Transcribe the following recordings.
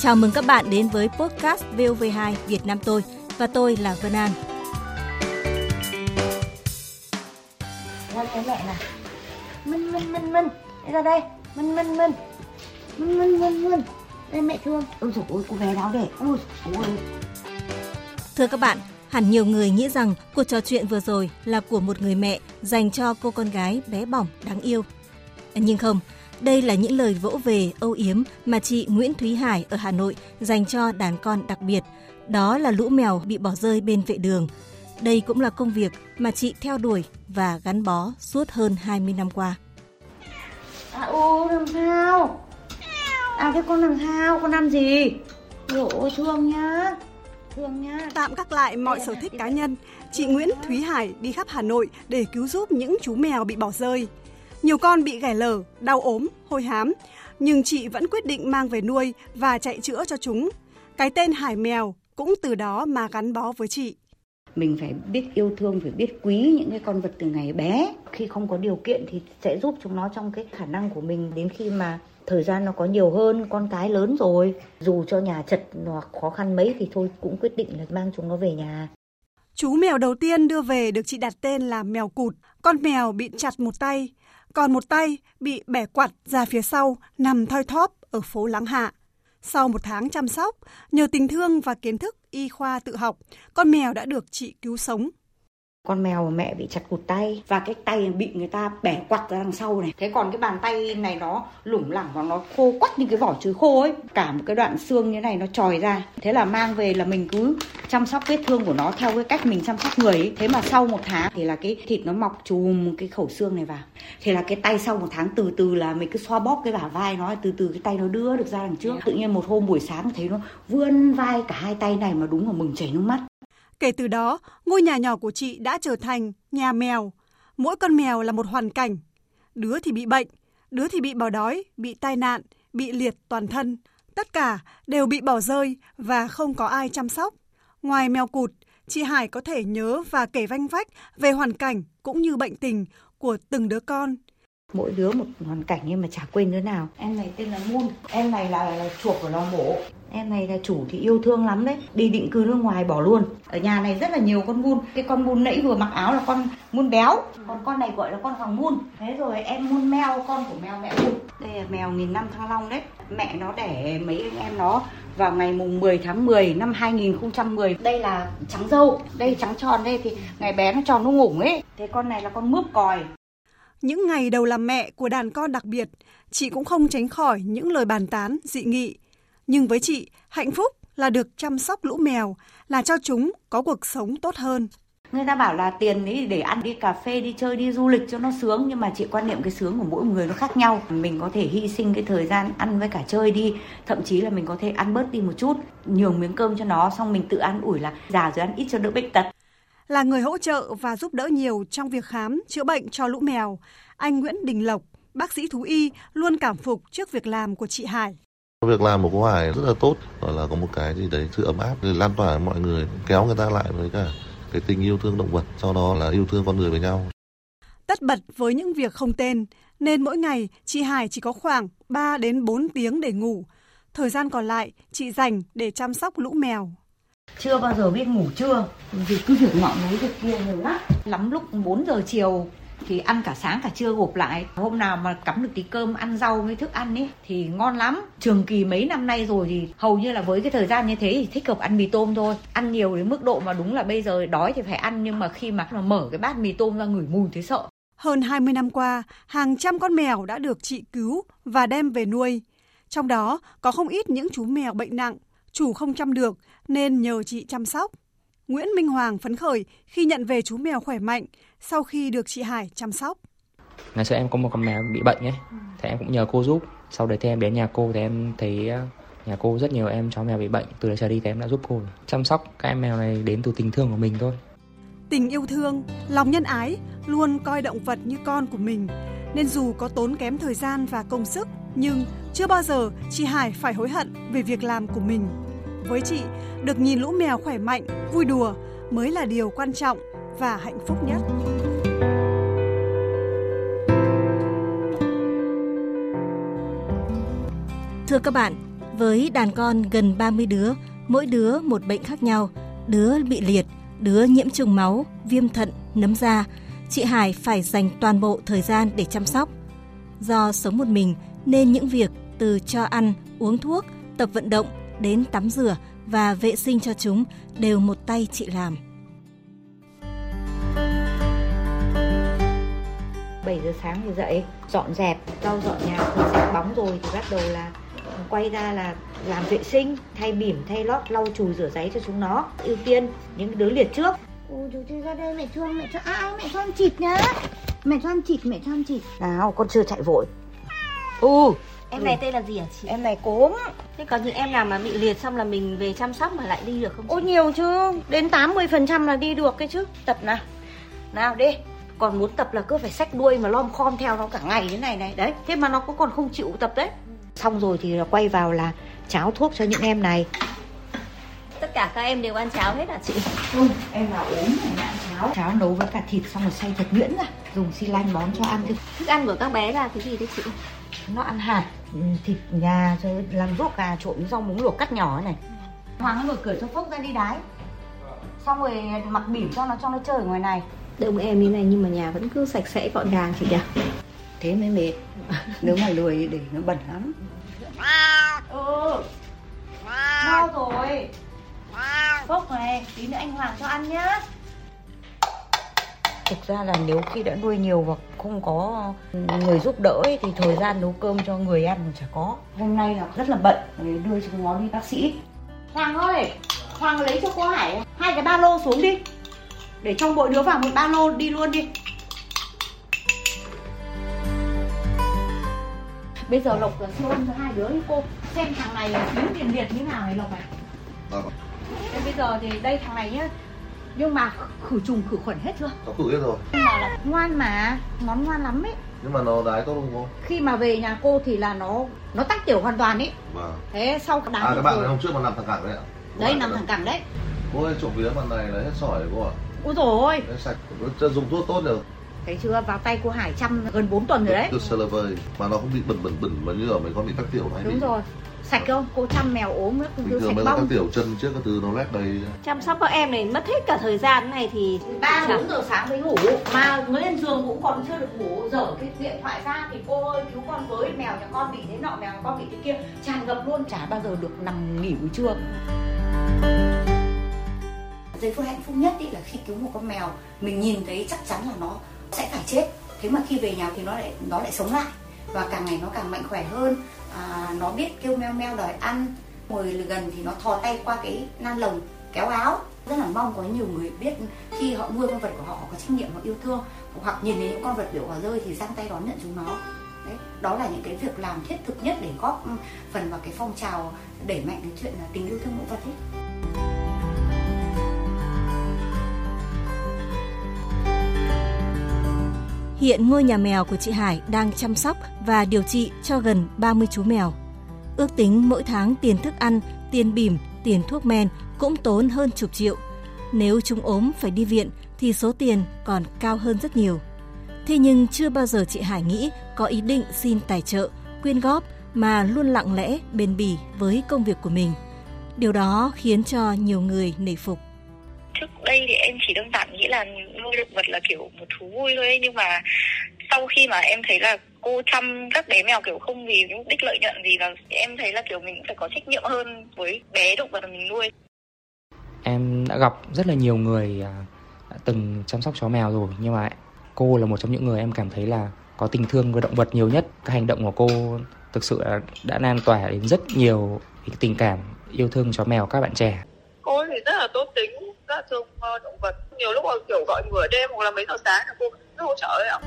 Chào mừng các bạn đến với podcast VOV2 Việt Nam tôi và tôi là Vân An. Ra cái mẹ nào. Minh Minh Minh Minh, đi ra đây. Minh Minh Minh. Minh Minh Minh Minh. Đây mẹ thương. Ôi dồi ôi, cô bé đó để. Ôi ôi. Thưa các bạn, hẳn nhiều người nghĩ rằng cuộc trò chuyện vừa rồi là của một người mẹ dành cho cô con gái bé bỏng đáng yêu. Nhưng không, đây là những lời vỗ về âu yếm mà chị Nguyễn Thúy Hải ở Hà Nội dành cho đàn con đặc biệt. Đó là lũ mèo bị bỏ rơi bên vệ đường. Đây cũng là công việc mà chị theo đuổi và gắn bó suốt hơn 20 năm qua. À ô, làm sao? À thế con làm sao? Con làm gì? Ôi ôi, thương nhá. Thương nhá. Tạm gác lại mọi sở thích cá nhân, chị Nguyễn Thúy Hải đi khắp Hà Nội để cứu giúp những chú mèo bị bỏ rơi. Nhiều con bị ghẻ lở, đau ốm, hôi hám, nhưng chị vẫn quyết định mang về nuôi và chạy chữa cho chúng. Cái tên Hải Mèo cũng từ đó mà gắn bó với chị. Mình phải biết yêu thương, phải biết quý những cái con vật từ ngày bé. Khi không có điều kiện thì sẽ giúp chúng nó trong cái khả năng của mình đến khi mà thời gian nó có nhiều hơn, con cái lớn rồi. Dù cho nhà chật hoặc khó khăn mấy thì thôi cũng quyết định là mang chúng nó về nhà. Chú mèo đầu tiên đưa về được chị đặt tên là mèo cụt. Con mèo bị chặt một tay, còn một tay bị bẻ quặt ra phía sau, nằm thoi thóp ở phố Láng Hạ. Sau một tháng chăm sóc, nhờ tình thương và kiến thức y khoa tự học, con mèo đã được chị cứu sống. Con mèo mẹ bị chặt cụt tay và cái tay bị người ta bẻ quặt ra đằng sau này. Thế còn cái bàn tay này nó lủng lẳng và nó khô quắt như cái vỏ chuối khô ấy. Cả một cái đoạn xương như này nó tròi ra. Thế là mang về là mình cứ chăm sóc vết thương của nó theo cái cách mình chăm sóc người ấy. Thế mà sau một tháng thì là cái thịt nó mọc chùm cái khẩu xương này vào. Thế là cái tay sau một tháng từ từ là mình cứ xoa bóp cái bả vai nó từ từ cái tay nó đưa được ra đằng trước. Tự nhiên một hôm buổi sáng thấy nó vươn vai cả hai tay này mà đúng là mừng chảy nước mắt. Kể từ đó, ngôi nhà nhỏ của chị đã trở thành nhà mèo. Mỗi con mèo là một hoàn cảnh. Đứa thì bị bệnh, đứa thì bị bỏ đói, bị tai nạn, bị liệt toàn thân. Tất cả đều bị bỏ rơi và không có ai chăm sóc. Ngoài mèo cụt, chị Hải có thể nhớ và kể vanh vách về hoàn cảnh cũng như bệnh tình của từng đứa con. Mỗi đứa một hoàn cảnh nhưng mà chả quên đứa nào. Em này tên là Moon, em này là, là chuột của lò mổ. Em này là chủ thì yêu thương lắm đấy, đi định cư nước ngoài bỏ luôn. Ở nhà này rất là nhiều con Moon. Cái con Moon nãy vừa mặc áo là con Moon béo, còn con này gọi là con hoàng Moon. Thế rồi em Moon mèo, con của mèo mẹ Moon. Đây là mèo nghìn năm thăng long đấy. Mẹ nó đẻ mấy anh em nó vào ngày mùng 10 tháng 10 năm 2010. Đây là trắng dâu, đây trắng tròn đây thì ngày bé nó tròn nó ngủng ấy. Thế con này là con mướp còi. Những ngày đầu làm mẹ của đàn con đặc biệt, chị cũng không tránh khỏi những lời bàn tán, dị nghị. Nhưng với chị, hạnh phúc là được chăm sóc lũ mèo, là cho chúng có cuộc sống tốt hơn. Người ta bảo là tiền ấy để ăn đi cà phê, đi chơi, đi du lịch cho nó sướng. Nhưng mà chị quan niệm cái sướng của mỗi người nó khác nhau. Mình có thể hy sinh cái thời gian ăn với cả chơi đi. Thậm chí là mình có thể ăn bớt đi một chút Nhường miếng cơm cho nó. Xong mình tự ăn ủi là già rồi ăn ít cho đỡ bệnh tật. Là người hỗ trợ và giúp đỡ nhiều trong việc khám, chữa bệnh cho lũ mèo Anh Nguyễn Đình Lộc, bác sĩ thú y luôn cảm phục trước việc làm của chị Hải Việc làm của cô Hải rất là tốt, gọi là có một cái gì đấy sự ấm áp lan tỏa mọi người, kéo người ta lại với cả cái tình yêu thương động vật, sau đó là yêu thương con người với nhau. Tất bật với những việc không tên, nên mỗi ngày chị Hải chỉ có khoảng 3 đến 4 tiếng để ngủ. Thời gian còn lại chị dành để chăm sóc lũ mèo. Chưa bao giờ biết ngủ trưa Vì cứ việc ngọn núi việc kia nhiều lắm. Lắm lúc 4 giờ chiều thì ăn cả sáng cả trưa gộp lại. Hôm nào mà cắm được tí cơm ăn rau với thức ăn ấy thì ngon lắm. Trường kỳ mấy năm nay rồi thì hầu như là với cái thời gian như thế thì thích hợp ăn mì tôm thôi. Ăn nhiều đến mức độ mà đúng là bây giờ đói thì phải ăn nhưng mà khi mà mở cái bát mì tôm ra ngửi mùi thấy sợ. Hơn 20 năm qua, hàng trăm con mèo đã được chị cứu và đem về nuôi. Trong đó có không ít những chú mèo bệnh nặng, chủ không chăm được nên nhờ chị chăm sóc. Nguyễn Minh Hoàng phấn khởi khi nhận về chú mèo khỏe mạnh sau khi được chị Hải chăm sóc. ngày xưa em có một con mèo bị bệnh ấy thì em cũng nhờ cô giúp sau đấy thì em đến nhà cô thì em thấy ờ, nhà cô rất nhiều em chó mèo bị bệnh từ đấy trở đi thì em đã giúp cô chăm sóc các em mèo này đến từ tình thương của mình thôi Tình yêu thương, lòng nhân ái luôn coi động vật như con của mình. Nên dù có tốn kém thời gian và công sức, nhưng chưa bao giờ chị Hải phải hối hận về việc làm của mình. Với chị, được nhìn lũ mèo khỏe mạnh, vui đùa mới là điều quan trọng và hạnh phúc nhất. Thưa các bạn, Với đàn con gần 30 đứa, mỗi đứa một bệnh khác nhau, đứa bị liệt, đứa nhiễm trùng máu, viêm thận, nấm da, chị Hải phải dành toàn bộ thời gian để chăm sóc. Do sống một mình nên những việc từ cho ăn, uống thuốc, tập vận động đến tắm rửa và vệ sinh cho chúng đều một tay chị làm. 7 giờ sáng thì dậy dọn dẹp lau dọn nhà thì sạch bóng rồi thì bắt đầu là quay ra là làm vệ sinh thay bỉm thay lót lau chùi rửa giấy cho chúng nó. Ưu tiên những đứa liệt trước. Ôi chú chú ra đây mẹ cho mẹ cho ai mẹ cho ăn thịt nhá. Mẹ cho ăn thịt mẹ cho ăn thịt. Nào con chưa chạy vội. Ừ Em này tên là gì hả chị? em này cốm Thế có những em nào mà bị liệt xong là mình về chăm sóc mà lại đi được không chị? Ôi nhiều chứ. Đến 80% là đi được cái chứ. Tập nào. Nào đi. Còn muốn tập là cứ phải xách đuôi mà lom khom theo nó cả ngày thế này này. Đấy Thế mà nó có còn không chịu tập đấy. Xong rồi thì là quay vào là cháo thuốc cho những em này. Tất cả các em đều ăn cháo hết hả chị? Ừ, em nào ốm này ăn cháo. Cháo nấu với cả thịt xong rồi xay thật nhuyễn ra. Dùng xi lanh bón cho ăn Thức ăn của các bé là cái gì đấy chị? Nó ăn hạt ừ, Thịt gà rồi làm ruốc gà trộn với rau muống luộc cắt nhỏ này. Hoàng nó mở cửa cho Phúc ra đi đái. Xong rồi mặc bỉm cho nó cho nó chơi ở ngoài này. Đông em như này nhưng mà nhà vẫn cứ sạch sẽ gọn gàng chị nhỉ? thế mới mệt. Nếu mà lười để nó bẩn lắm. Ừ. No rồi. Phúc này tí nữa anh hoàng cho ăn nhá thực ra là nếu khi đã nuôi nhiều và không có người giúp đỡ ấy, thì thời gian nấu cơm cho người ăn cũng chả có. Hôm nay là rất là bận để đưa chúng nó đi bác sĩ. Hoàng ơi hoàng lấy cho cô hải hai cái ba lô xuống đi. Để trong mỗi đứa vào một ba lô đi luôn đi. Bây giờ lộc là siêu âm cho hai đứa đi cô. Xem thằng này là thiếu tiền liệt như nào này lộc này Vâng. Thế bây giờ thì đây thằng này nhá nhưng mà khử trùng khử khuẩn hết chưa? Có khử hết rồi. Nhưng mà là ngoan mà ngón ngoan lắm ấy. Nhưng mà nó đái tốt không? Cô? khi mà về nhà cô thì là nó nó tách tiểu hoàn toàn ấy. Vâng. Thế sau đái À các bạn này hôm trước mà nằm thẳng cẳng đấy ạ. Cô đấy nằm này. thẳng cẳng đấy. Cô ơi trộm vía bạn này là hết sỏi rồi cô ạ. Ôi. Rồi Đấy sạch Nó dùng thuốc tốt được. Thấy chưa? Vào tay cô Hải chăm gần 4 tuần rồi đấy. lờ vời Mà nó không bị bẩn bẩn bẩn Mà như ở mấy con bị tắc tiểu hay đúng bị rồi sạch không? Cô chăm mèo ốm nữa Bình cứ thường sạch bong tiểu chân trước các thứ nó lét đầy. Chăm sóc các em này mất hết cả thời gian này thì ba bốn giờ sáng mới ngủ. Mà mới lên giường cũng còn chưa được ngủ. Dở cái điện thoại ra thì cô ơi cứu con với mèo nhà con bị thế nọ mèo nhà con bị thế kia. Tràn ngập luôn. Chả bao giờ được nằm nghỉ buổi trưa. Giây phút hạnh phúc nhất ý là khi cứu một con mèo mình nhìn thấy chắc chắn là nó sẽ phải chết. Thế mà khi về nhà thì nó lại nó lại sống lại và càng ngày nó càng mạnh khỏe hơn. À, nó biết kêu meo meo đòi ăn ngồi gần thì nó thò tay qua cái nan lồng kéo áo. Rất là mong có nhiều người biết khi họ nuôi con vật của họ họ có trách nhiệm họ yêu thương. Hoặc nhìn thấy những con vật biểu hòa rơi thì giang tay đón nhận chúng nó. Đấy, đó là những cái việc làm thiết thực nhất để góp phần vào cái phong trào đẩy mạnh cái chuyện là tình yêu thương động vật ấy. Hiện ngôi nhà mèo của chị Hải đang chăm sóc và điều trị cho gần 30 chú mèo. Ước tính mỗi tháng tiền thức ăn, tiền bỉm, tiền thuốc men cũng tốn hơn chục triệu. Nếu chúng ốm phải đi viện thì số tiền còn cao hơn rất nhiều. Thế nhưng chưa bao giờ chị Hải nghĩ có ý định xin tài trợ, quyên góp mà luôn lặng lẽ, bền bỉ với công việc của mình. Điều đó khiến cho nhiều người nể phục trước đây thì em chỉ đơn giản nghĩ là nuôi động vật là kiểu một thú vui thôi ấy. nhưng mà sau khi mà em thấy là cô chăm các bé mèo kiểu không vì mục đích lợi nhuận gì là em thấy là kiểu mình cũng phải có trách nhiệm hơn với bé động vật mà mình nuôi Em đã gặp rất là nhiều người à, đã từng chăm sóc chó mèo rồi nhưng mà cô là một trong những người em cảm thấy là có tình thương với động vật nhiều nhất. Các hành động của cô thực sự là đã lan tỏa đến rất nhiều cái tình cảm yêu thương chó mèo các bạn trẻ. cô thì rất là tốt tính là thương ờ, động vật nhiều lúc kiểu gọi nửa đêm hoặc là mấy giờ sáng là cô rất hỗ trợ ấy ạ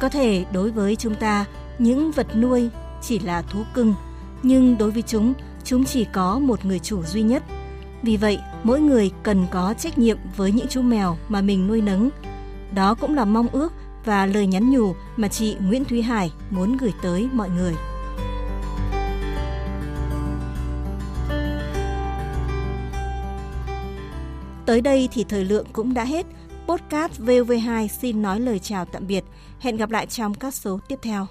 Có thể đối với chúng ta, những vật nuôi chỉ là thú cưng, nhưng đối với chúng, chúng chỉ có một người chủ duy nhất. Vì vậy, mỗi người cần có trách nhiệm với những chú mèo mà mình nuôi nấng. Đó cũng là mong ước và lời nhắn nhủ mà chị Nguyễn Thúy Hải muốn gửi tới mọi người. Tới đây thì thời lượng cũng đã hết. Podcast VV2 xin nói lời chào tạm biệt. Hẹn gặp lại trong các số tiếp theo.